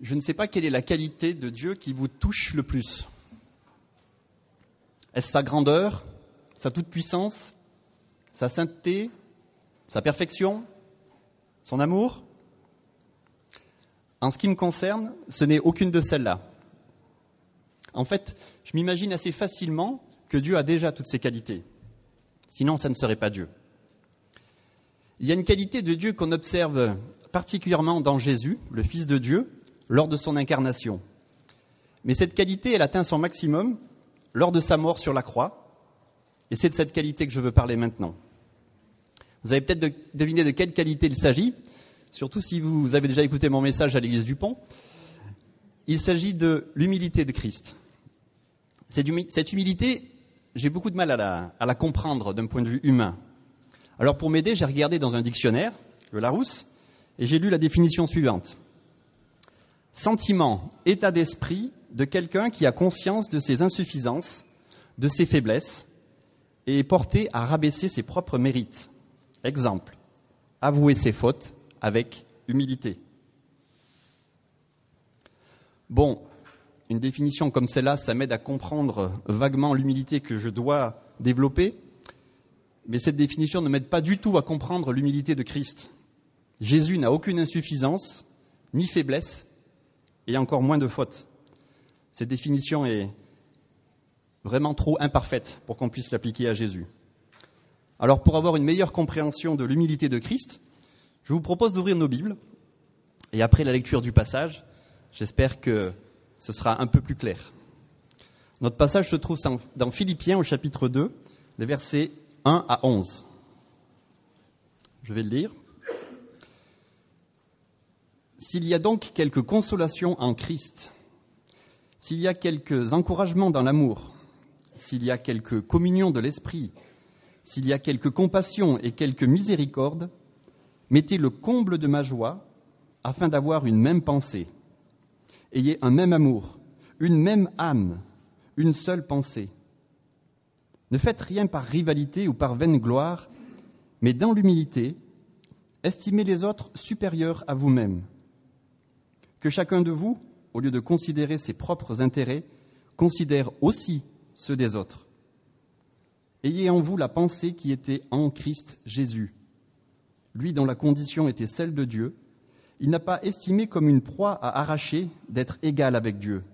je ne sais pas quelle est la qualité de Dieu qui vous touche le plus. Est-ce sa grandeur, sa toute-puissance, sa sainteté, sa perfection, son amour? En ce qui me concerne, ce n'est aucune de celles-là. En fait, je m'imagine assez facilement que Dieu a déjà toutes ces qualités. Sinon, ça ne serait pas Dieu. Il y a une qualité de Dieu qu'on observe particulièrement dans Jésus, le Fils de Dieu, lors de son incarnation. Mais cette qualité, elle atteint son maximum lors de sa mort sur la croix, et c'est de cette qualité que je veux parler maintenant. Vous avez peut-être deviné de quelle qualité il s'agit, surtout si vous avez déjà écouté mon message à l'église du Pont. Il s'agit de l'humilité de Christ. Cette humilité, j'ai beaucoup de mal à la, à la comprendre d'un point de vue humain. Alors pour m'aider, j'ai regardé dans un dictionnaire, le Larousse, et j'ai lu la définition suivante. Sentiment, état d'esprit de quelqu'un qui a conscience de ses insuffisances, de ses faiblesses, et est porté à rabaisser ses propres mérites. Exemple, avouer ses fautes avec humilité. Bon, une définition comme celle-là, ça m'aide à comprendre vaguement l'humilité que je dois développer, mais cette définition ne m'aide pas du tout à comprendre l'humilité de Christ. Jésus n'a aucune insuffisance, ni faiblesse, et encore moins de fautes. Cette définition est vraiment trop imparfaite pour qu'on puisse l'appliquer à Jésus. Alors pour avoir une meilleure compréhension de l'humilité de Christ, je vous propose d'ouvrir nos Bibles et après la lecture du passage, j'espère que ce sera un peu plus clair. Notre passage se trouve dans Philippiens au chapitre 2, les versets 1 à 11. Je vais le lire. S'il y a donc quelques consolations en Christ, s'il y a quelques encouragements dans l'amour, s'il y a quelques communions de l'esprit, s'il y a quelques compassions et quelques miséricordes, mettez le comble de ma joie afin d'avoir une même pensée. Ayez un même amour, une même âme, une seule pensée. Ne faites rien par rivalité ou par vaine gloire, mais dans l'humilité, estimez les autres supérieurs à vous-même que chacun de vous, au lieu de considérer ses propres intérêts, considère aussi ceux des autres. Ayez en vous la pensée qui était en Christ Jésus. Lui dont la condition était celle de Dieu, il n'a pas estimé comme une proie à arracher d'être égal avec Dieu,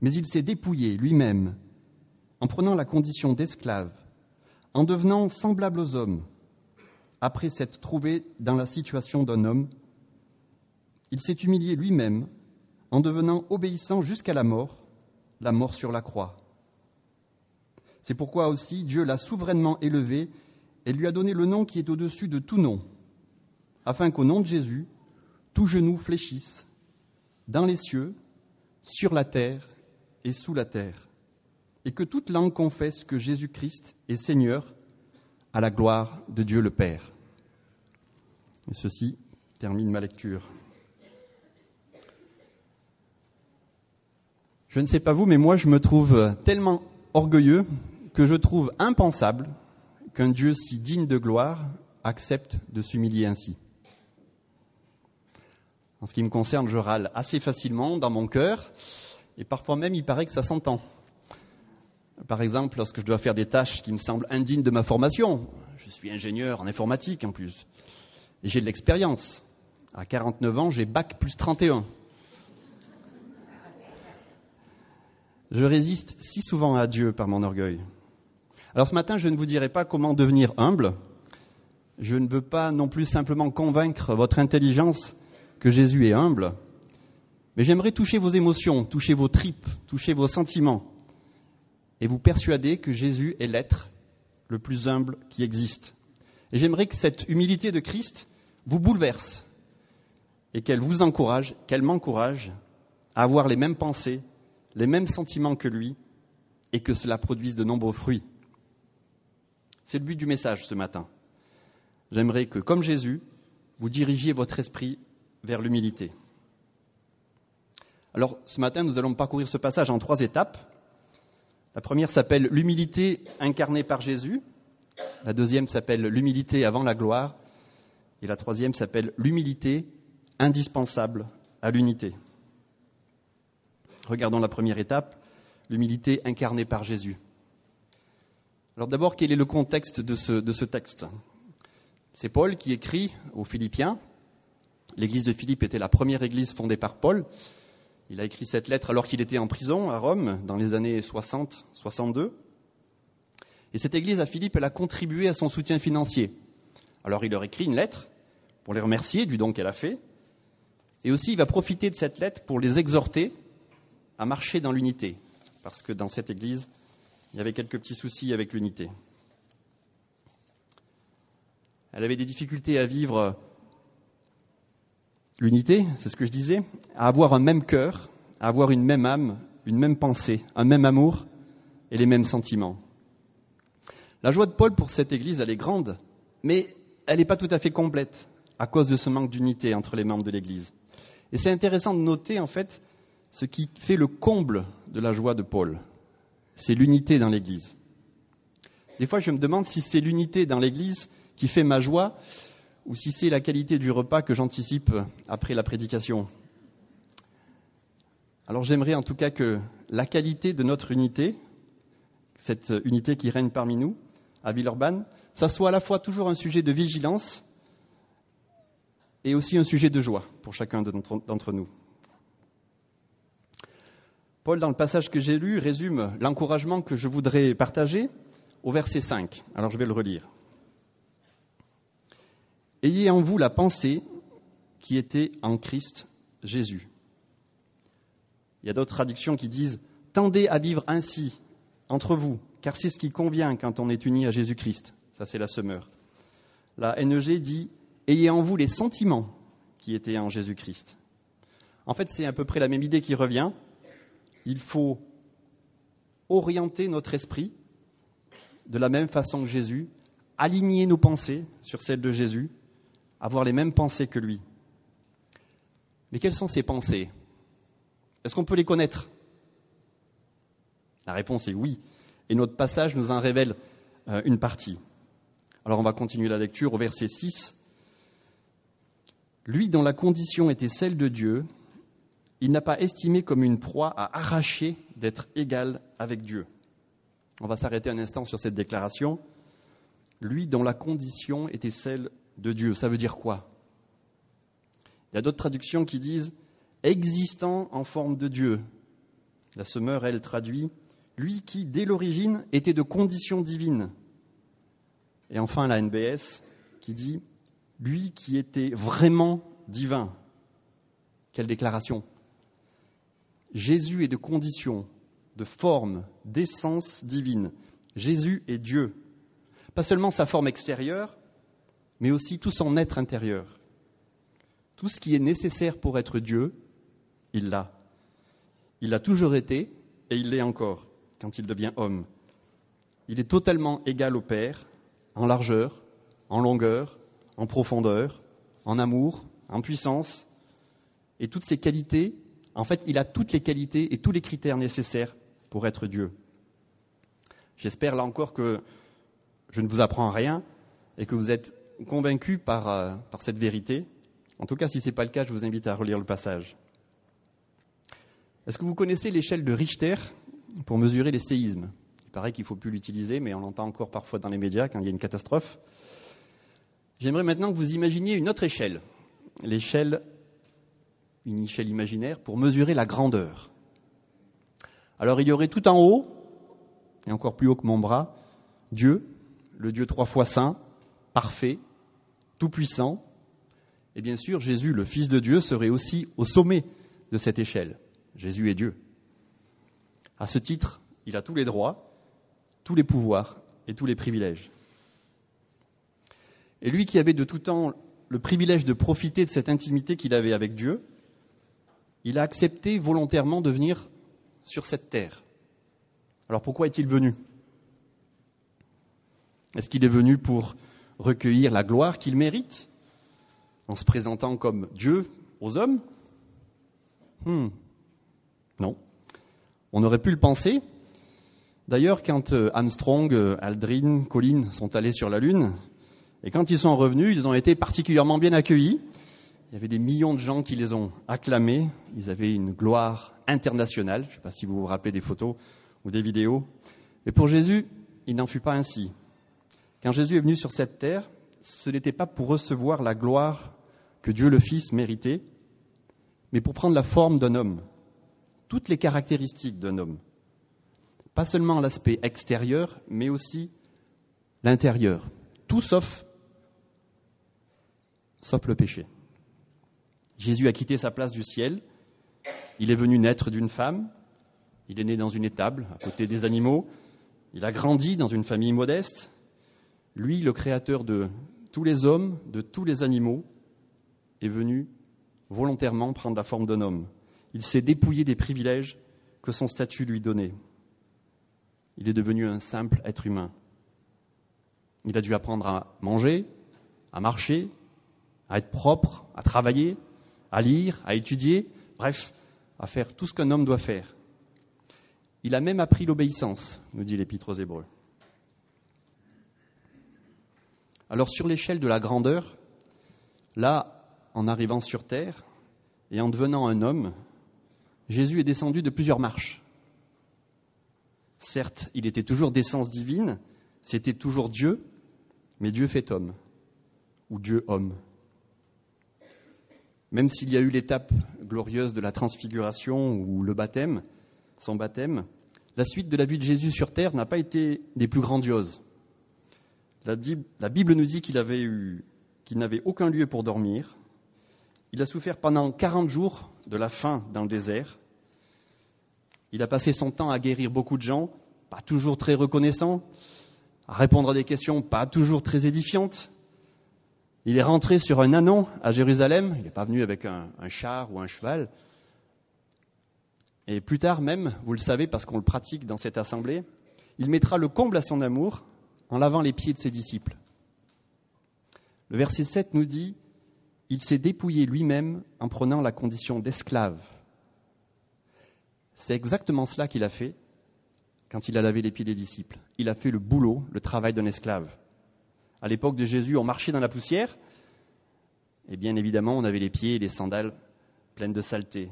mais il s'est dépouillé lui-même en prenant la condition d'esclave, en devenant semblable aux hommes, après s'être trouvé dans la situation d'un homme, il s'est humilié lui-même en devenant obéissant jusqu'à la mort, la mort sur la croix. C'est pourquoi aussi Dieu l'a souverainement élevé et lui a donné le nom qui est au-dessus de tout nom, afin qu'au nom de Jésus, tout genou fléchisse, dans les cieux, sur la terre et sous la terre, et que toute langue confesse que Jésus-Christ est Seigneur, à la gloire de Dieu le Père. Ceci termine ma lecture. Je ne sais pas vous, mais moi je me trouve tellement orgueilleux que je trouve impensable qu'un Dieu si digne de gloire accepte de s'humilier ainsi. En ce qui me concerne, je râle assez facilement dans mon cœur, et parfois même il paraît que ça s'entend. Par exemple, lorsque je dois faire des tâches qui me semblent indignes de ma formation, je suis ingénieur en informatique en plus, et j'ai de l'expérience. À 49 ans, j'ai bac plus 31. Je résiste si souvent à Dieu par mon orgueil. Alors ce matin, je ne vous dirai pas comment devenir humble. Je ne veux pas non plus simplement convaincre votre intelligence que Jésus est humble, mais j'aimerais toucher vos émotions, toucher vos tripes, toucher vos sentiments, et vous persuader que Jésus est l'être le plus humble qui existe. Et j'aimerais que cette humilité de Christ vous bouleverse et qu'elle vous encourage, qu'elle m'encourage à avoir les mêmes pensées, les mêmes sentiments que lui et que cela produise de nombreux fruits. C'est le but du message ce matin. J'aimerais que, comme Jésus, vous dirigiez votre esprit vers l'humilité. Alors, ce matin, nous allons parcourir ce passage en trois étapes. La première s'appelle l'humilité incarnée par Jésus. La deuxième s'appelle l'humilité avant la gloire. Et la troisième s'appelle l'humilité indispensable à l'unité. Regardons la première étape, l'humilité incarnée par Jésus. Alors d'abord, quel est le contexte de ce, texte? C'est Paul qui écrit aux Philippiens. L'église de Philippe était la première église fondée par Paul. Il a écrit cette lettre alors qu'il était en prison à Rome dans les années 60-62. Et cette église à Philippe, elle a contribué à son soutien financier. Alors il leur écrit une lettre pour les remercier du don qu'elle a fait. Et aussi, il va profiter de cette lettre pour les exhorter à marcher dans l'unité. Parce que dans cette église, il y avait quelques petits soucis avec l'unité. Elle avait des difficultés à vivre l'unité, c'est ce que je disais, à avoir un même cœur, à avoir une même âme, une même pensée, un même amour et les mêmes sentiments. La joie de Paul pour cette Église, elle est grande, mais elle n'est pas tout à fait complète à cause de ce manque d'unité entre les membres de l'Église. Et c'est intéressant de noter, en fait, ce qui fait le comble de la joie de Paul. C'est l'unité dans l'Église. Des fois, je me demande si c'est l'unité dans l'Église qui fait ma joie ou si c'est la qualité du repas que j'anticipe après la prédication. Alors j'aimerais en tout cas que la qualité de notre unité, cette unité qui règne parmi nous, à Villeurbanne, soit à la fois toujours un sujet de vigilance et aussi un sujet de joie pour chacun d'entre nous. Paul, dans le passage que j'ai lu, résume l'encouragement que je voudrais partager au verset 5. Alors je vais le relire. Ayez en vous la pensée qui était en Christ Jésus. Il y a d'autres traductions qui disent Tendez à vivre ainsi entre vous, car c'est ce qui convient quand on est uni à Jésus-Christ. Ça, c'est la semeur. La NEG dit Ayez en vous les sentiments qui étaient en Jésus-Christ. En fait, c'est à peu près la même idée qui revient. Il faut orienter notre esprit de la même façon que Jésus, aligner nos pensées sur celles de Jésus, avoir les mêmes pensées que lui. Mais quelles sont ces pensées? Est-ce qu'on peut les connaître? La réponse est oui. Et notre passage nous en révèle euh, une partie. Alors on va continuer la lecture au verset 6. Lui dont la condition était celle de Dieu, il n'a pas estimé comme une proie à arracher d'être égal avec Dieu. On va s'arrêter un instant sur cette déclaration. Lui dont la condition était celle de Dieu. Ça veut dire quoi? Il y a d'autres traductions qui disent existant en forme de Dieu. La semeur, elle, traduit lui qui, dès l'origine, était de condition divine. Et enfin, la NBS qui dit lui qui était vraiment divin. Quelle déclaration Jésus est de condition, de forme, d'essence divine. Jésus est Dieu. Pas seulement sa forme extérieure, mais aussi tout son être intérieur. Tout ce qui est nécessaire pour être Dieu, il l'a. Il l'a toujours été et il l'est encore quand il devient homme. Il est totalement égal au Père en largeur, en longueur, en profondeur, en amour, en puissance. Et toutes ces qualités, en fait, il a toutes les qualités et tous les critères nécessaires pour être Dieu. J'espère là encore que je ne vous apprends rien et que vous êtes convaincu par, euh, par cette vérité. En tout cas, si ce n'est pas le cas, je vous invite à relire le passage. Est-ce que vous connaissez l'échelle de Richter pour mesurer les séismes? Il paraît qu'il ne faut plus l'utiliser, mais on l'entend encore parfois dans les médias quand il y a une catastrophe. J'aimerais maintenant que vous imaginiez une autre échelle, l'échelle, une échelle imaginaire pour mesurer la grandeur. Alors il y aurait tout en haut, et encore plus haut que mon bras, Dieu, le Dieu trois fois saint, parfait, tout-puissant. Et bien sûr, Jésus, le Fils de Dieu, serait aussi au sommet de cette échelle. Jésus est Dieu. À ce titre, il a tous les droits, tous les pouvoirs et tous les privilèges. Et lui qui avait de tout temps le privilège de profiter de cette intimité qu'il avait avec Dieu, il a accepté volontairement de venir sur cette terre. Alors pourquoi est-il venu? Est-ce qu'il est venu pour recueillir la gloire qu'il mérite en se présentant comme Dieu aux hommes? Hmm. Non. On aurait pu le penser. D'ailleurs, quand euh, Armstrong, euh, Aldrin, Collins sont allés sur la Lune, et quand ils sont revenus, ils ont été particulièrement bien accueillis, Il y avait des millions de gens qui les ont acclamés. Ils avaient une gloire internationale. Je ne sais pas si vous vous rappelez des photos ou des vidéos. Mais pour Jésus, il n'en fut pas ainsi. Quand Jésus est venu sur cette terre, ce n'était pas pour recevoir la gloire que Dieu le Fils méritait, mais pour prendre la forme d'un homme, toutes les caractéristiques d'un homme. Pas seulement l'aspect extérieur, mais aussi l'intérieur. Tout sauf, sauf le péché. Jésus a quitté sa place du ciel, il est venu naître d'une femme, il est né dans une étable, à côté des animaux, il a grandi dans une famille modeste. Lui, le créateur de tous les hommes, de tous les animaux, est venu volontairement prendre la forme d'un homme. Il s'est dépouillé des privilèges que son statut lui donnait. Il est devenu un simple être humain. Il a dû apprendre à manger, à marcher, à être propre, à travailler, à lire, à étudier, bref, à faire tout ce qu'un homme doit faire. Il a même appris l'obéissance, nous dit l'Épître aux Hébreux. Alors sur l'échelle de la grandeur, là, en arrivant sur terre et en devenant un homme, Jésus est descendu de plusieurs marches. Certes, il était toujours d'essence divine, c'était toujours Dieu, mais Dieu fait homme, ou Dieu homme. Même s'il y a eu l'étape glorieuse de la transfiguration ou le baptême, son baptême, la suite de la vie de Jésus sur terre n'a pas été des plus grandioses. La, Bible nous dit qu'il n'avait aucun lieu pour dormir. Il a souffert pendant 40 jours de la faim dans le désert. Il a passé son temps à guérir beaucoup de gens, pas toujours très reconnaissants, à répondre à des questions pas toujours très édifiantes. Il est rentré sur un anon à Jérusalem, il n'est pas venu avec un, char ou un cheval. Et plus tard même, vous le savez parce qu'on le pratique dans cette assemblée, il mettra le comble à son amour en lavant les pieds de ses disciples. Le verset 7 nous dit, Il s'est dépouillé lui-même en prenant la condition d'esclave. C'est exactement cela qu'il a fait quand il a lavé les pieds des disciples. Il a fait le boulot, le travail d'un esclave. À l'époque de Jésus, on marchait dans la poussière, et bien évidemment, on avait les pieds et les sandales pleines de saleté.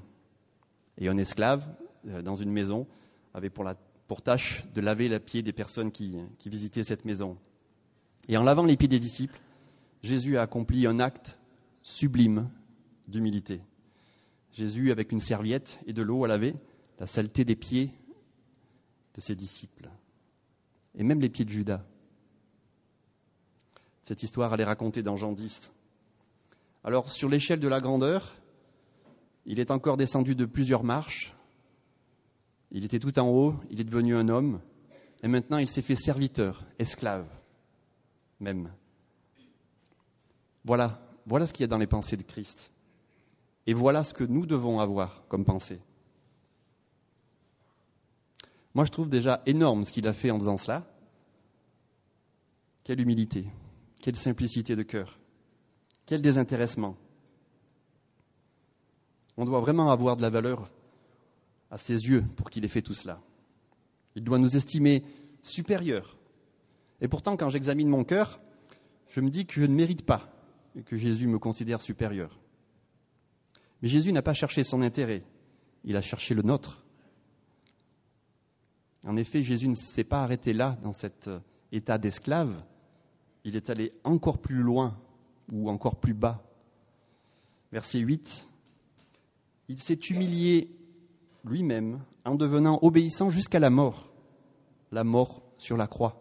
Et un esclave, euh, dans une maison, avait pour, tâche de laver les pieds des personnes qui, visitaient cette maison. Et en lavant les pieds des disciples, Jésus a accompli un acte sublime d'humilité. Jésus, avec une serviette et de l'eau, a lavé la saleté des pieds de ses disciples, et même les pieds de Judas. Cette histoire, elle est racontée dans Jean 10. Alors, sur l'échelle de la grandeur, il est encore descendu de plusieurs marches. Il était tout en haut, il est devenu un homme, et maintenant il s'est fait serviteur, esclave, même. Voilà, voilà ce qu'il y a dans les pensées de Christ. Et voilà ce que nous devons avoir comme pensée. Moi, je trouve déjà énorme ce qu'il a fait en faisant cela. Quelle humilité. Quelle simplicité de cœur. Quel désintéressement. On doit vraiment avoir de la valeur à ses yeux pour qu'il ait fait tout cela. Il doit nous estimer supérieurs. Et pourtant, quand j'examine mon cœur, je me dis que je ne mérite pas que Jésus me considère supérieur. Mais Jésus n'a pas cherché son intérêt, il a cherché le nôtre. En effet, Jésus ne s'est pas arrêté là, dans cet état d'esclave, il est allé encore plus loin ou encore plus bas. Verset 8, il s'est humilié lui-même en devenant obéissant jusqu'à la mort, la mort sur la croix.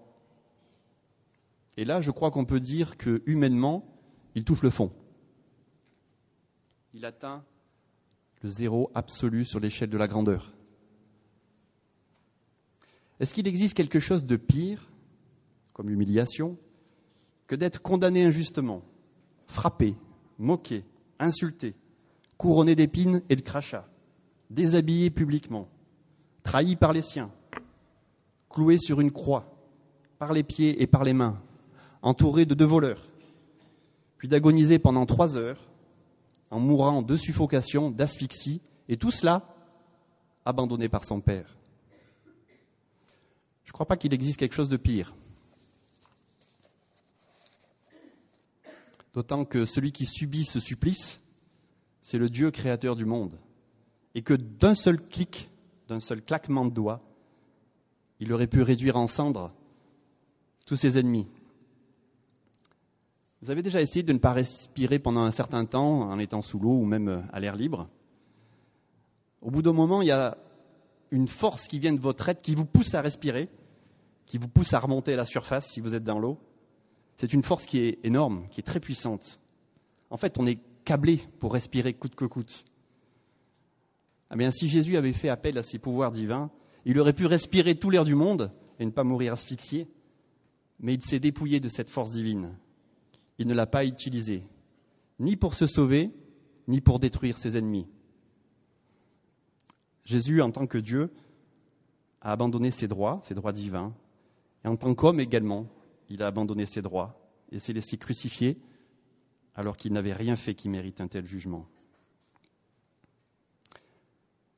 Et là, je crois qu'on peut dire que humainement, il touche le fond. Il atteint le zéro absolu sur l'échelle de la grandeur. Est-ce qu'il existe quelque chose de pire, comme l'humiliation, que d'être condamné injustement, frappé, moqué, insulté, couronné d'épines et de crachats, déshabillé publiquement, trahi par les siens, cloué sur une croix, par les pieds et par les mains, entouré de deux voleurs, puis d'agoniser pendant trois heures en mourant de suffocation, d'asphyxie, et tout cela abandonné par son père. Je ne crois pas qu'il existe quelque chose de pire. D'autant que celui qui subit ce supplice c'est le Dieu créateur du monde, et que d'un seul clic, d'un seul claquement de doigts, il aurait pu réduire en cendres tous ses ennemis. Vous avez déjà essayé de ne pas respirer pendant un certain temps en étant sous l'eau ou même à l'air libre? Au bout d'un moment, il y a une force qui vient de votre être qui vous pousse à respirer, qui vous pousse à remonter à la surface si vous êtes dans l'eau. C'est une force qui est énorme, qui est très puissante. En fait, on est câblé pour respirer coûte que coûte. Ah bien, si Jésus avait fait appel à ses pouvoirs divins, il aurait pu respirer tout l'air du monde et ne pas mourir asphyxié, mais il s'est dépouillé de cette force divine. Il ne l'a pas utilisée, ni pour se sauver, ni pour détruire ses ennemis. Jésus, en tant que Dieu, a abandonné ses droits, ses droits divins, et en tant qu'homme également, il a abandonné ses droits et s'est laissé crucifier alors qu'il n'avait rien fait qui mérite un tel jugement.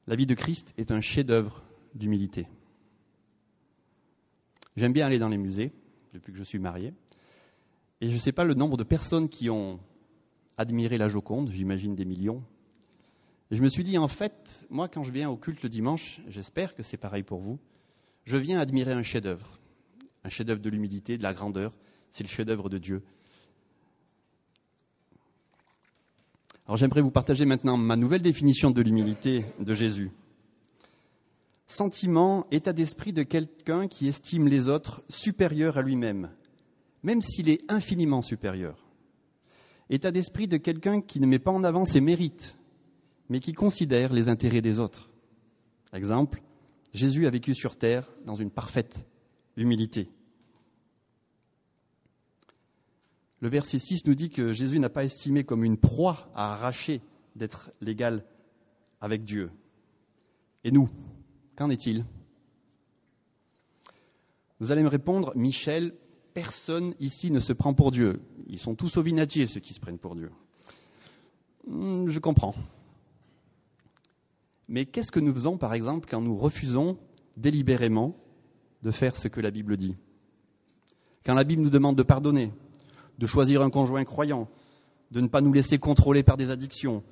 La vie de Christ est un chef-d'œuvre d'humilité. J'aime bien aller dans les musées depuis que je suis marié. Et je ne sais pas le nombre de personnes qui ont admiré la Joconde, j'imagine des millions. Je me suis dit, en fait, moi, quand je viens au culte le dimanche, j'espère que c'est pareil pour vous, je viens admirer un chef-d'œuvre, un chef-d'œuvre de l'humilité, de la grandeur. C'est le chef-d'œuvre de Dieu. Alors j'aimerais vous partager maintenant ma nouvelle définition de l'humilité de Jésus. Sentiment, état d'esprit de quelqu'un qui estime les autres supérieurs à lui-même, même s'il est infiniment supérieur. État d'esprit de quelqu'un qui ne met pas en avant ses mérites, mais qui considère les intérêts des autres. Exemple, Jésus a vécu sur terre dans une parfaite humilité. Le verset 6 nous dit que Jésus n'a pas estimé comme une proie à arracher d'être l'égal avec Dieu. Et nous, qu'en est-il? Vous allez me répondre, Michel, personne ici ne se prend pour Dieu. Ils sont tous au vinatier, ceux qui se prennent pour Dieu. Hmm, je comprends. Mais qu'est-ce que nous faisons, par exemple, quand nous refusons délibérément de faire ce que la Bible dit? Quand la Bible nous demande de pardonner, de choisir un conjoint croyant, de ne pas nous laisser contrôler par des addictions,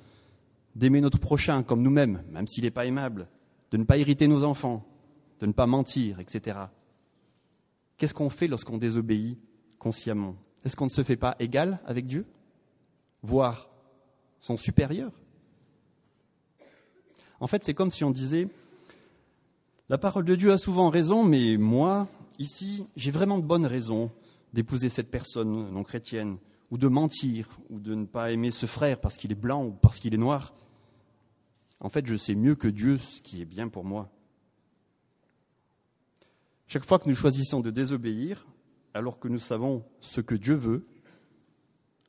d'aimer notre prochain comme nous-mêmes, même s'il n'est pas aimable, de ne pas irriter nos enfants, de ne pas mentir, etc. Qu'est-ce qu'on fait lorsqu'on désobéit consciemment? Est-ce qu'on ne se fait pas égal avec Dieu? Voire son supérieur? En fait, c'est comme si on disait, la parole de Dieu a souvent raison, mais moi, ici, j'ai vraiment de bonnes raisons d'épouser cette personne non chrétienne, ou de mentir, ou de ne pas aimer ce frère parce qu'il est blanc ou parce qu'il est noir. En fait, je sais mieux que Dieu ce qui est bien pour moi. Chaque fois que nous choisissons de désobéir, alors que nous savons ce que Dieu veut,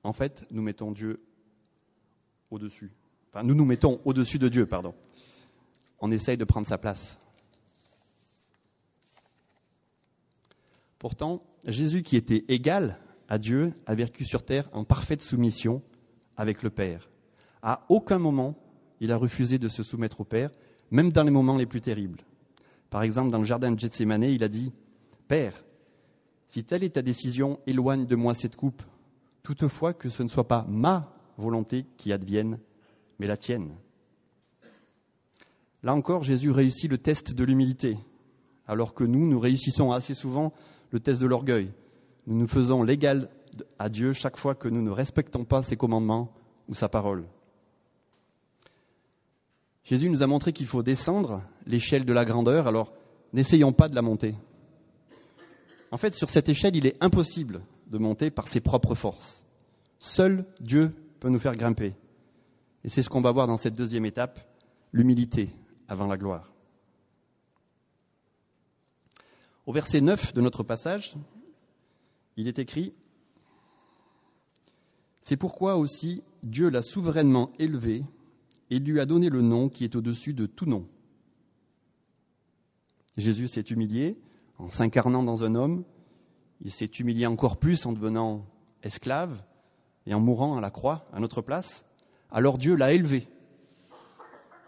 en fait, nous mettons Dieu au-dessus. Nous nous mettons au-dessus de Dieu, pardon. On essaye de prendre sa place. Pourtant, Jésus, qui était égal à Dieu, a vécu sur terre en parfaite soumission avec le Père. À aucun moment, il a refusé de se soumettre au Père, même dans les moments les plus terribles. Par exemple, dans le jardin de Gethsemane, il a dit Père, si telle est ta décision, éloigne de moi cette coupe, toutefois que ce ne soit pas ma volonté qui advienne, mais la tienne. Là encore, Jésus réussit le test de l'humilité, alors que nous, nous réussissons assez souvent le test de l'orgueil. Nous nous faisons l'égal à Dieu chaque fois que nous ne respectons pas ses commandements ou sa parole. Jésus nous a montré qu'il faut descendre l'échelle de la grandeur, alors n'essayons pas de la monter. En fait, sur cette échelle, il est impossible de monter par ses propres forces. Seul Dieu peut nous faire grimper. Et c'est ce qu'on va voir dans cette deuxième étape, l'humilité avant la gloire. Au verset 9 de notre passage, il est écrit C'est pourquoi aussi Dieu l'a souverainement élevé et lui a donné le nom qui est au-dessus de tout nom. Jésus s'est humilié en s'incarnant dans un homme, il s'est humilié encore plus en devenant esclave et en mourant à la croix à notre place. Alors Dieu l'a élevé.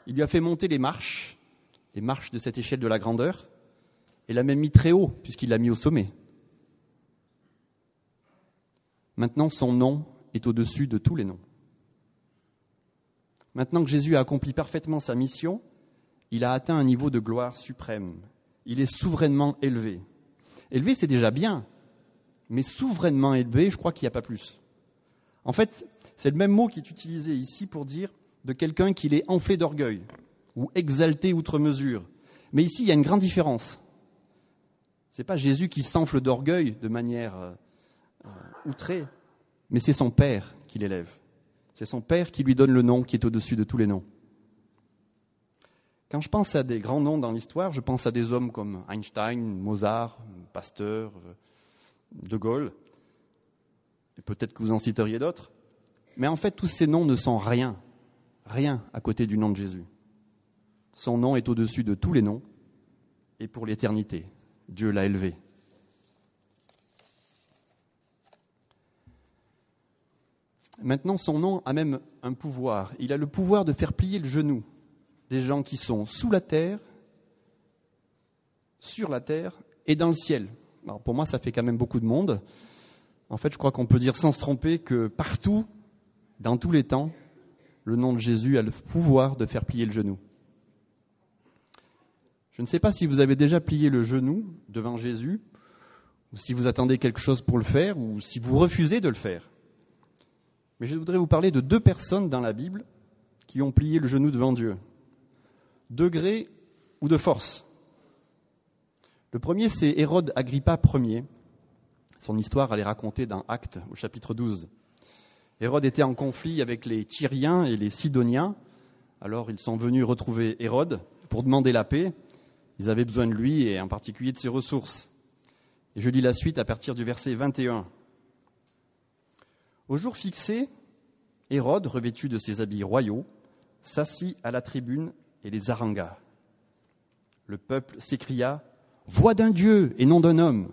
Il lui a fait monter les marches, les marches de cette échelle de la grandeur, et l'a même mis très haut, puisqu'il l'a mis au sommet. Maintenant, son nom est au-dessus de tous les noms. Maintenant que Jésus a accompli parfaitement sa mission, il a atteint un niveau de gloire suprême. Il est souverainement élevé. Élevé, c'est déjà bien, mais souverainement élevé, je crois qu'il n'y a pas plus. En fait, c'est le même mot qui est utilisé ici pour dire de quelqu'un qu'il est enflé d'orgueil ou exalté outre mesure. Mais ici, il y a une grande différence. Ce n'est pas Jésus qui s'enfle d'orgueil de manière euh, euh, outrée, mais c'est son Père qui l'élève. C'est son Père qui lui donne le nom qui est au-dessus de tous les noms. Quand je pense à des grands noms dans l'histoire, je pense à des hommes comme Einstein, Mozart, Pasteur, euh, De Gaulle, et peut-être que vous en citeriez d'autres. Mais en fait, tous ces noms ne sont rien, rien à côté du nom de Jésus. Son nom est au-dessus de tous les noms, et pour l'éternité, Dieu l'a élevé. Maintenant, son nom a même un pouvoir. Il a le pouvoir de faire plier le genou des gens qui sont sous la terre, sur la terre et dans le ciel. Pour moi, ça fait quand même beaucoup de monde. En fait, je crois qu'on peut dire sans se tromper que partout, dans tous les temps, le nom de Jésus a le pouvoir de faire plier le genou. Je ne sais pas si vous avez déjà plié le genou devant Jésus, ou si vous attendez quelque chose pour le faire, ou si vous refusez de le faire. Mais je voudrais vous parler de deux personnes dans la Bible qui ont plié le genou devant Dieu. Degré ou de force. Le premier, c'est Hérode Agrippa Ier. Son histoire, elle est racontée dans Actes au chapitre 12. Hérode était en conflit avec les Tyriens et les Sidoniens. Alors ils sont venus retrouver Hérode pour demander la paix. Ils avaient besoin de lui et en particulier de ses ressources. Et je lis la suite à partir du verset 21. Au jour fixé, Hérode, revêtu de ses habits royaux, s'assit à la tribune et les harangua. Le peuple s'écria Voix d'un Dieu et non d'un homme.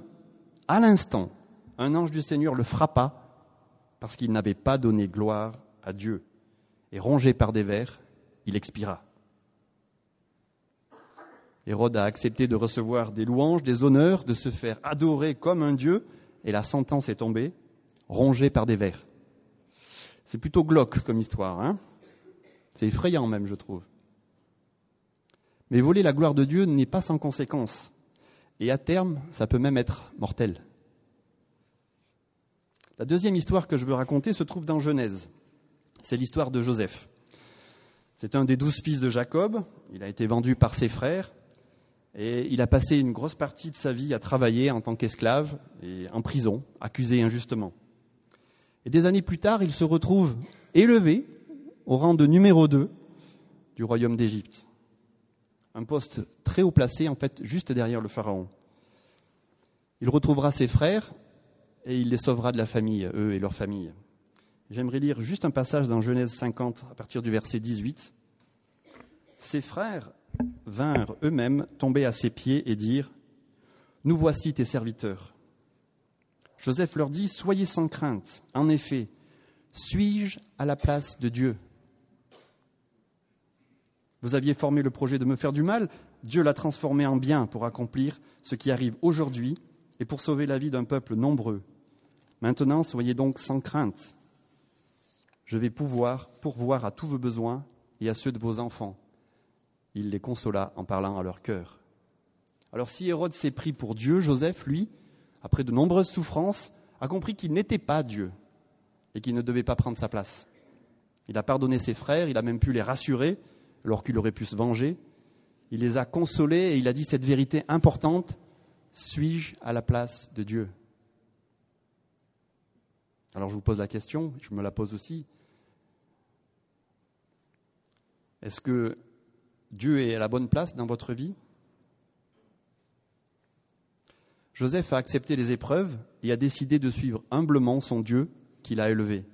À l'instant, un ange du Seigneur le frappa parce qu'il n'avait pas donné gloire à Dieu. Et rongé par des vers, il expira. Hérode a accepté de recevoir des louanges, des honneurs, de se faire adorer comme un Dieu, et la sentence est tombée, rongé par des vers. C'est plutôt glauque comme histoire, hein C'est effrayant même, je trouve. Mais voler la gloire de Dieu n'est pas sans conséquence. Et à terme, ça peut même être mortel. La deuxième histoire que je veux raconter se trouve dans Genèse. C'est l'histoire de Joseph. C'est un des douze fils de Jacob. Il a été vendu par ses frères. Et il a passé une grosse partie de sa vie à travailler en tant qu'esclave et en prison, accusé injustement. Et des années plus tard, il se retrouve élevé au rang de numéro 2 du royaume d'Égypte. Un poste très haut placé, en fait, juste derrière le pharaon. Il retrouvera ses frères et il les sauvera de la famille, eux et leur famille. J'aimerais lire juste un passage dans Genèse 50 à partir du verset 18. Ses frères vinrent eux-mêmes tomber à ses pieds et dire Nous voici tes serviteurs. Joseph leur dit Soyez sans crainte. En effet, suis-je à la place de Dieu Vous aviez formé le projet de me faire du mal, Dieu l'a transformé en bien pour accomplir ce qui arrive aujourd'hui et pour sauver la vie d'un peuple nombreux. Maintenant, soyez donc sans crainte. Je vais pouvoir pourvoir à tous vos besoins et à ceux de vos enfants. Il les consola en parlant à leur cœur. Alors si Hérode s'est pris pour Dieu, Joseph, lui, après de nombreuses souffrances, a compris qu'il n'était pas Dieu et qu'il ne devait pas prendre sa place. Il a pardonné ses frères, il a même pu les rassurer alors qu'il aurait pu se venger. Il les a consolés et il a dit cette vérité importante, suis-je à la place de Dieu? Alors je vous pose la question, je me la pose aussi. Est-ce que Dieu est à la bonne place dans votre vie Joseph a accepté les épreuves et a décidé de suivre humblement son Dieu qu'il a élevé.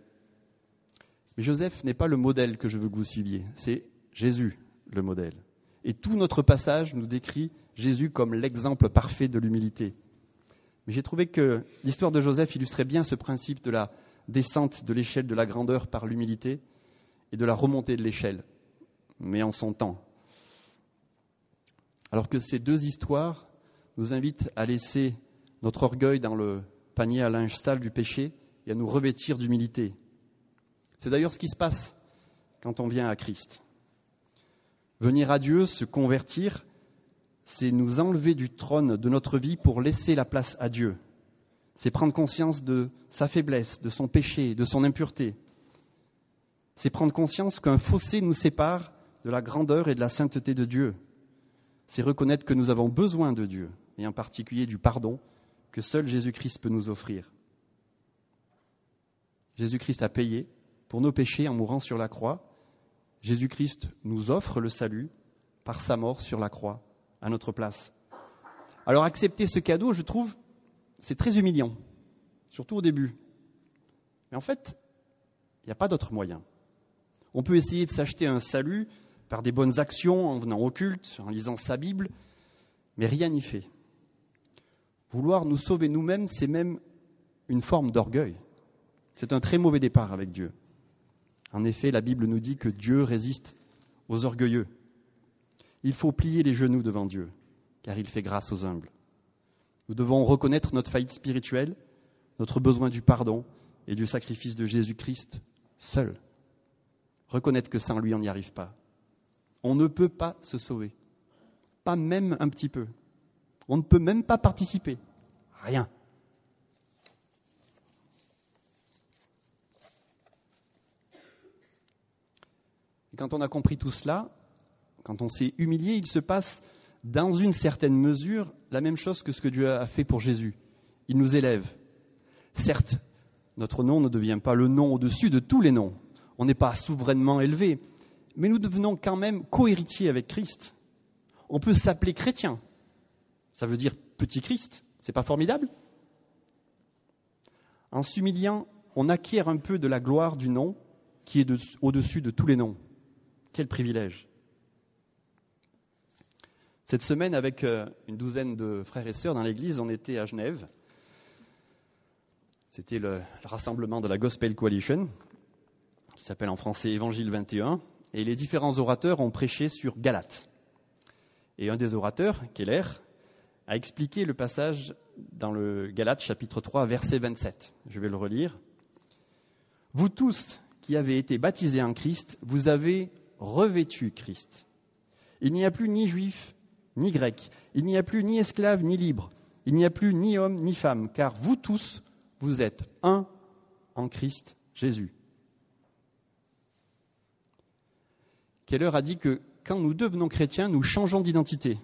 Mais Joseph n'est pas le modèle que je veux que vous suiviez, c'est Jésus le modèle. Et tout notre passage nous décrit Jésus comme l'exemple parfait de l'humilité. Mais j'ai trouvé que l'histoire de Joseph illustrait bien ce principe de la descente de l'échelle de la grandeur par l'humilité et de la remontée de l'échelle, mais en son temps. Alors que ces deux histoires nous invitent à laisser notre orgueil dans le panier à linge sale du péché et à nous revêtir d'humilité. C'est d'ailleurs ce qui se passe quand on vient à Christ. Venir à Dieu, se convertir, c'est nous enlever du trône de notre vie pour laisser la place à Dieu. C'est prendre conscience de sa faiblesse, de son péché, de son impureté. C'est prendre conscience qu'un fossé nous sépare de la grandeur et de la sainteté de Dieu. C'est reconnaître que nous avons besoin de Dieu, et en particulier du pardon que seul Jésus-Christ peut nous offrir. Jésus-Christ a payé pour nos péchés en mourant sur la croix. Jésus-Christ nous offre le salut par sa mort sur la croix à notre place. Alors accepter ce cadeau, je trouve, c'est très humiliant, surtout au début. Mais en fait, il n'y a pas d'autre moyen. On peut essayer de s'acheter un salut par des bonnes actions, en venant au culte, en lisant sa Bible, mais rien n'y fait. Vouloir nous sauver nous-mêmes, c'est même une forme d'orgueil. C'est un très mauvais départ avec Dieu. En effet, la Bible nous dit que Dieu résiste aux orgueilleux. Il faut plier les genoux devant Dieu, car il fait grâce aux humbles. Nous devons reconnaître notre faillite spirituelle, notre besoin du pardon et du sacrifice de Jésus-Christ seul. Reconnaître que sans lui, on n'y arrive pas. On ne peut pas se sauver. Pas même un petit peu. On ne peut même pas participer. Rien. Quand on a compris tout cela, quand on s'est humilié, il se passe dans une certaine mesure la même chose que ce que Dieu a fait pour Jésus. Il nous élève. Certes, notre nom ne devient pas le nom au-dessus de tous les noms. On n'est pas souverainement élevé, mais nous devenons quand même cohéritiers avec Christ. On peut s'appeler chrétien. Ça veut dire petit Christ. C'est pas formidable? En s'humiliant, on acquiert un peu de la gloire du nom qui est au-dessus de tous les noms. Quel privilège. Cette semaine, avec euh, une douzaine de frères et sœurs dans l'église, on était à Genève. C'était le, rassemblement de la Gospel Coalition, qui s'appelle en français Évangile 21, et les différents orateurs ont prêché sur Galate. Et un des orateurs, Keller, a expliqué le passage dans le Galate chapitre 3, verset 27. Je vais le relire. Vous tous qui avez été baptisés en Christ, vous avez revêtu Christ. Il n'y a plus ni juif, ni grec, il n'y a plus ni esclave, ni libre, il n'y a plus ni homme, ni femme, car vous tous, vous êtes un en Christ Jésus. Keller a dit que quand nous devenons chrétiens, nous changeons d'identité.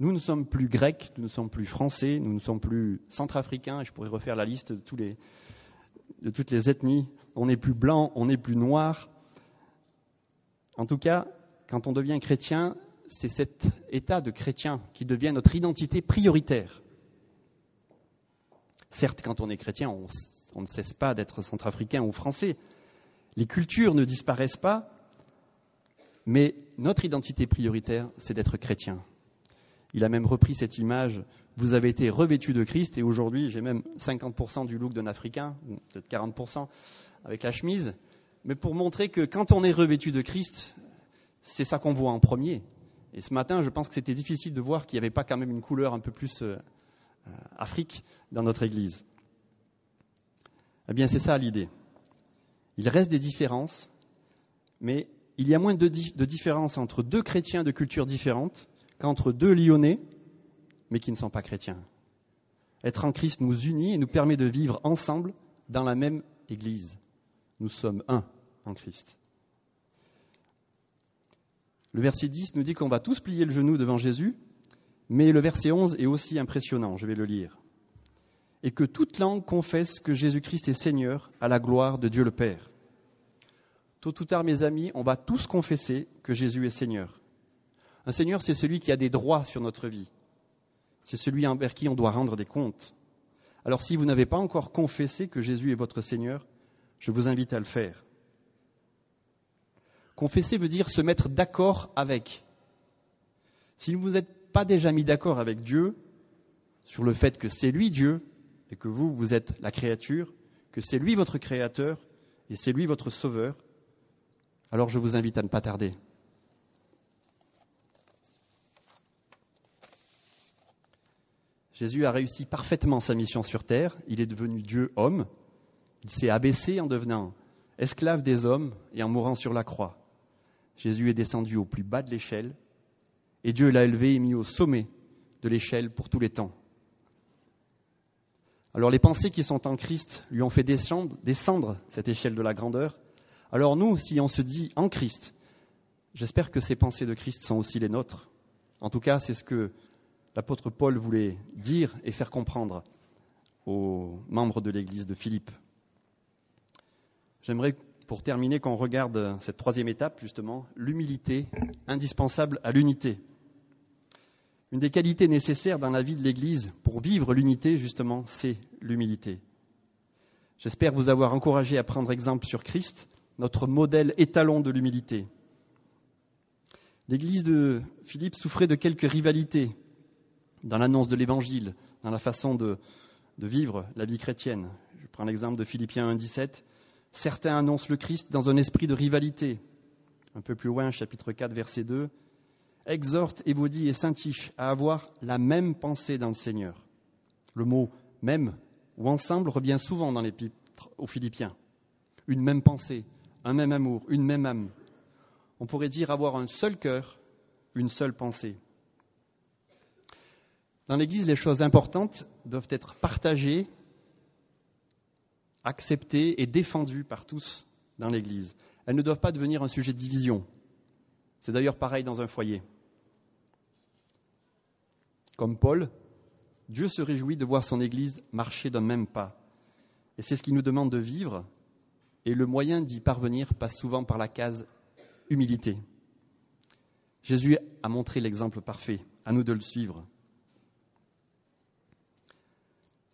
Nous ne sommes plus grecs, nous ne sommes plus français, nous ne sommes plus centrafricains, je pourrais refaire la liste de, toutes les ethnies. On n'est plus blanc, on n'est plus noir, en tout cas, quand on devient chrétien, c'est cet état de chrétien qui devient notre identité prioritaire. Certes, quand on est chrétien, on ne cesse pas d'être centrafricain ou français. Les cultures ne disparaissent pas, mais notre identité prioritaire, c'est d'être chrétien. Il a même repris cette image. Vous avez été revêtu de Christ, et aujourd'hui, j'ai même 50% du look d'un Africain, peut-être 40% avec la chemise mais pour montrer que quand on est revêtu de Christ, c'est ça qu'on voit en premier. Et ce matin, je pense que c'était difficile de voir qu'il n'y avait pas quand même une couleur un peu plus euh, euh, Afrique dans notre Église. Eh bien, c'est ça l'idée. Il reste des différences, mais il y a moins de, différences entre deux chrétiens de cultures différentes qu'entre deux Lyonnais, mais qui ne sont pas chrétiens. Être en Christ nous unit et nous permet de vivre ensemble dans la même Église. Nous sommes un en Christ. Le verset 10 nous dit qu'on va tous plier le genou devant Jésus, mais le verset 11 est aussi impressionnant, je vais le lire. Et que toute langue confesse que Jésus-Christ est Seigneur à la gloire de Dieu le Père. Tôt ou tard, mes amis, on va tous confesser que Jésus est Seigneur. Un Seigneur, c'est celui qui a des droits sur notre vie. C'est celui envers qui on doit rendre des comptes. Alors si vous n'avez pas encore confessé que Jésus est votre Seigneur, je vous invite à le faire. Confesser veut dire se mettre d'accord avec. Si vous n'êtes pas déjà mis d'accord avec Dieu sur le fait que c'est lui Dieu et que vous, vous êtes la créature, que c'est lui votre créateur et c'est lui votre sauveur, alors je vous invite à ne pas tarder. Jésus a réussi parfaitement sa mission sur terre, il est devenu Dieu homme, il s'est abaissé en devenant esclave des hommes et en mourant sur la croix. Jésus est descendu au plus bas de l'échelle et Dieu l'a élevé et mis au sommet de l'échelle pour tous les temps. Alors les pensées qui sont en Christ lui ont fait descendre, descendre cette échelle de la grandeur. Alors nous, si on se dit en Christ, j'espère que ces pensées de Christ sont aussi les nôtres. En tout cas, c'est ce que l'apôtre Paul voulait dire et faire comprendre aux membres de l'église de Philippe. J'aimerais, pour terminer, qu'on regarde cette troisième étape, justement, l'humilité indispensable à l'unité. Une des qualités nécessaires dans la vie de l'Église pour vivre l'unité, justement, c'est l'humilité. J'espère vous avoir encouragé à prendre exemple sur Christ, notre modèle étalon de l'humilité. L'Église de Philippe souffrait de quelques rivalités dans l'annonce de l'Évangile, dans la façon de, vivre la vie chrétienne. Je prends l'exemple de Philippiens 1.17. Certains annoncent le Christ dans un esprit de rivalité. Un peu plus loin, chapitre 4, verset 2. Exhorte, Évodie et Saint-Tiche à avoir la même pensée dans le Seigneur. Le mot même ou ensemble revient souvent dans l'épître aux Philippiens. Une même pensée, un même amour, une même âme. On pourrait dire avoir un seul cœur, une seule pensée. Dans l'Église, les choses importantes doivent être partagées, acceptées et défendues par tous dans l'Église. Elles ne doivent pas devenir un sujet de division. C'est d'ailleurs pareil dans un foyer. Comme Paul, Dieu se réjouit de voir son Église marcher d'un même pas. Et c'est ce qu'il nous demande de vivre. Et le moyen d'y parvenir passe souvent par la case humilité. Jésus a montré l'exemple parfait. À nous de le suivre.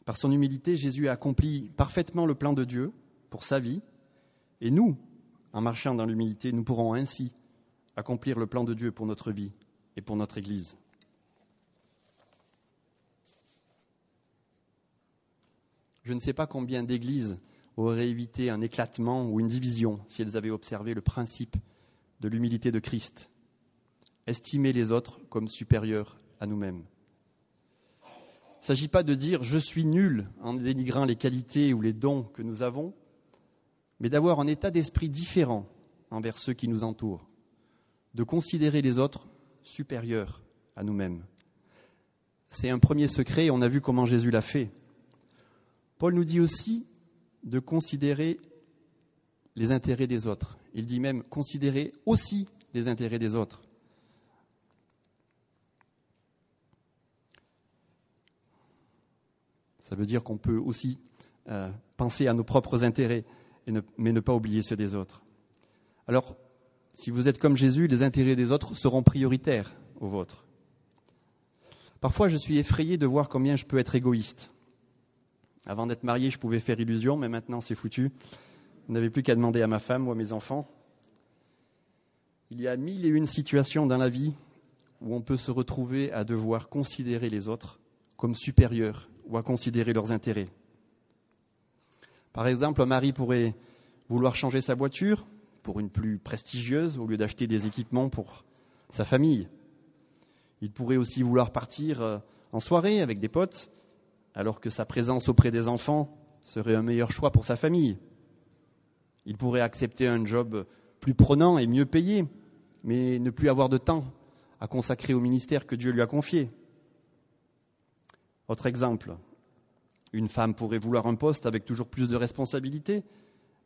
Par son humilité, Jésus a accompli parfaitement le plan de Dieu pour sa vie. Et nous, en marchant dans l'humilité, nous pourrons ainsi accomplir le plan de Dieu pour notre vie et pour notre Église. Je ne sais pas combien d'églises auraient évité un éclatement ou une division si elles avaient observé le principe de l'humilité de Christ. Estimer les autres comme supérieurs à nous-mêmes. Il ne s'agit pas de dire je suis nul en dénigrant les qualités ou les dons que nous avons, mais d'avoir un état d'esprit différent envers ceux qui nous entourent, de considérer les autres supérieurs à nous-mêmes. C'est un premier secret, on a vu comment Jésus l'a fait. Paul nous dit aussi de considérer les intérêts des autres. Il dit même considérer aussi les intérêts des autres. Ça veut dire qu'on peut aussi euh, penser à nos propres intérêts, mais ne pas oublier ceux des autres. Alors, si vous êtes comme Jésus, les intérêts des autres seront prioritaires aux vôtres. Parfois, je suis effrayé de voir combien je peux être égoïste. Avant d'être marié, je pouvais faire illusion, mais maintenant, c'est foutu. Vous n'avez plus qu'à demander à ma femme ou à mes enfants. Il y a mille et une situations dans la vie où on peut se retrouver à devoir considérer les autres comme supérieurs ou à considérer leurs intérêts. Par exemple, un mari pourrait vouloir changer sa voiture pour une plus prestigieuse au lieu d'acheter des équipements pour sa famille. Il pourrait aussi vouloir partir euh, en soirée avec des potes alors que sa présence auprès des enfants serait un meilleur choix pour sa famille. Il pourrait accepter un job plus prenant et mieux payé, mais ne plus avoir de temps à consacrer au ministère que Dieu lui a confié. Autre exemple, une femme pourrait vouloir un poste avec toujours plus de responsabilités,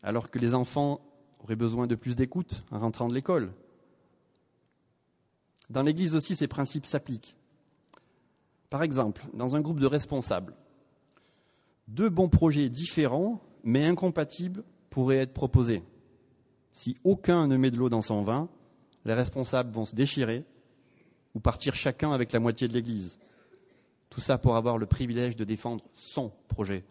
alors que les enfants auraient besoin de plus d'écoute en rentrant de l'école. Dans l'Église aussi, ces principes s'appliquent. Par exemple, dans un groupe de responsables, deux bons projets différents mais incompatibles pourraient être proposés. Si aucun ne met de l'eau dans son vin, les responsables vont se déchirer ou partir chacun avec la moitié de l'Église. Tout ça pour avoir le privilège de défendre son projet.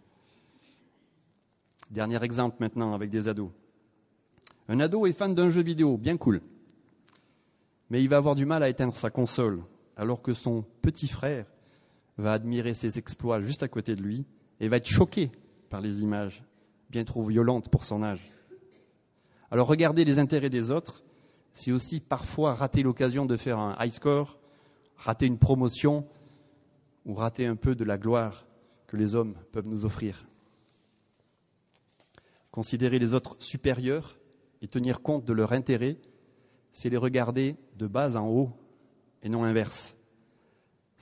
Dernier exemple maintenant avec des ados. Un ado est fan d'un jeu vidéo, bien cool. Mais il va avoir du mal à éteindre sa console, alors que son petit frère va admirer ses exploits juste à côté de lui et va être choqué par les images bien trop violentes pour son âge. Alors regarder les intérêts des autres, c'est aussi parfois rater l'occasion de faire un high score, rater une promotion ou rater un peu de la gloire que les hommes peuvent nous offrir. Considérer les autres supérieurs et tenir compte de leur intérêt, c'est les regarder de bas en haut et non inverse.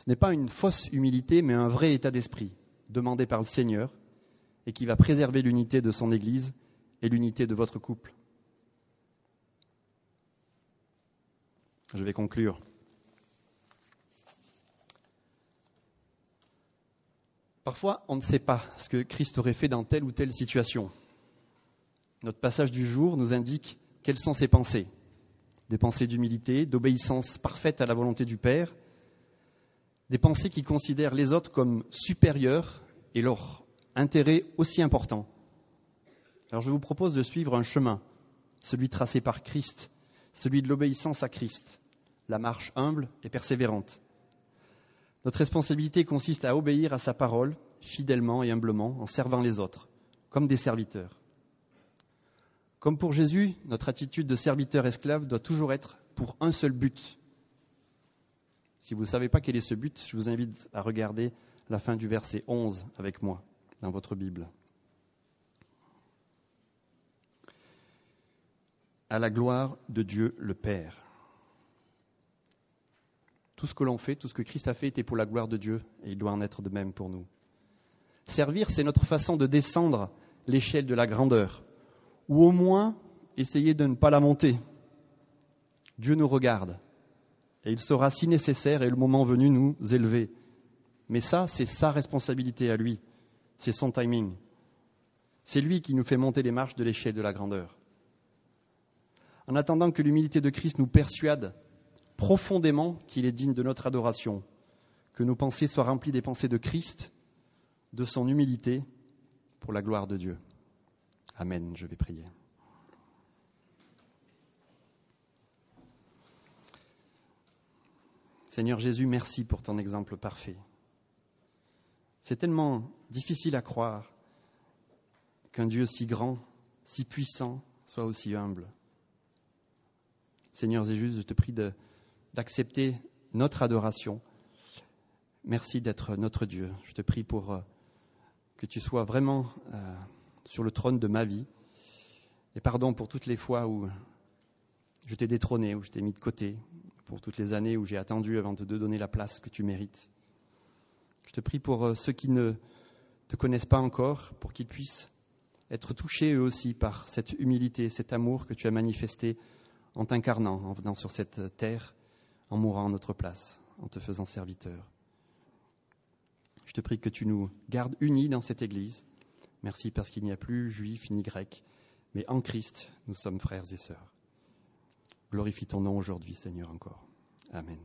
Ce n'est pas une fausse humilité, mais un vrai état d'esprit demandé par le Seigneur et qui va préserver l'unité de son Église et l'unité de votre couple. Je vais conclure. Parfois, on ne sait pas ce que Christ aurait fait dans telle ou telle situation. Notre passage du jour nous indique quelles sont ses pensées. Des pensées d'humilité, d'obéissance parfaite à la volonté du Père, des pensées qui considèrent les autres comme supérieurs et leur intérêt aussi important. Alors je vous propose de suivre un chemin, celui tracé par Christ, celui de l'obéissance à Christ, la marche humble et persévérante. Notre responsabilité consiste à obéir à sa parole, fidèlement et humblement, en servant les autres, comme des serviteurs. Comme pour Jésus, notre attitude de serviteur-esclave doit toujours être pour un seul but. Si vous ne savez pas quel est ce but, je vous invite à regarder la fin du verset 11 avec moi dans votre Bible. À la gloire de Dieu le Père. Tout ce que l'on fait, tout ce que Christ a fait était pour la gloire de Dieu et il doit en être de même pour nous. Servir, c'est notre façon de descendre l'échelle de la grandeur, ou au moins essayer de ne pas la monter. Dieu nous regarde et il saura, si nécessaire et le moment venu, nous élever. Mais ça, c'est sa responsabilité à lui, c'est son timing. C'est lui qui nous fait monter les marches de l'échelle de la grandeur. En attendant que l'humilité de Christ nous persuade profondément qu'il est digne de notre adoration, que nos pensées soient remplies des pensées de Christ, de son humilité, pour la gloire de Dieu. Amen, je vais prier. Seigneur Jésus, merci pour ton exemple parfait. C'est tellement difficile à croire qu'un Dieu si grand, si puissant, soit aussi humble. Seigneur Jésus, je te prie d'accepter notre adoration. Merci d'être notre Dieu. Je te prie pour euh, que tu sois vraiment euh, sur le trône de ma vie. Et pardon pour toutes les fois où je t'ai détrôné, où je t'ai mis de côté, pour toutes les années où j'ai attendu avant de te donner la place que tu mérites. Je te prie pour euh, ceux qui ne te connaissent pas encore, pour qu'ils puissent être touchés eux aussi par cette humilité, cet amour que tu as manifesté en t'incarnant, en venant sur cette terre en mourant en notre place, en te faisant serviteur. Je te prie que tu nous gardes unis dans cette Église. Merci parce qu'il n'y a plus juif ni grec, mais en Christ, nous sommes frères et sœurs. Glorifie ton nom aujourd'hui, Seigneur, encore. Amen.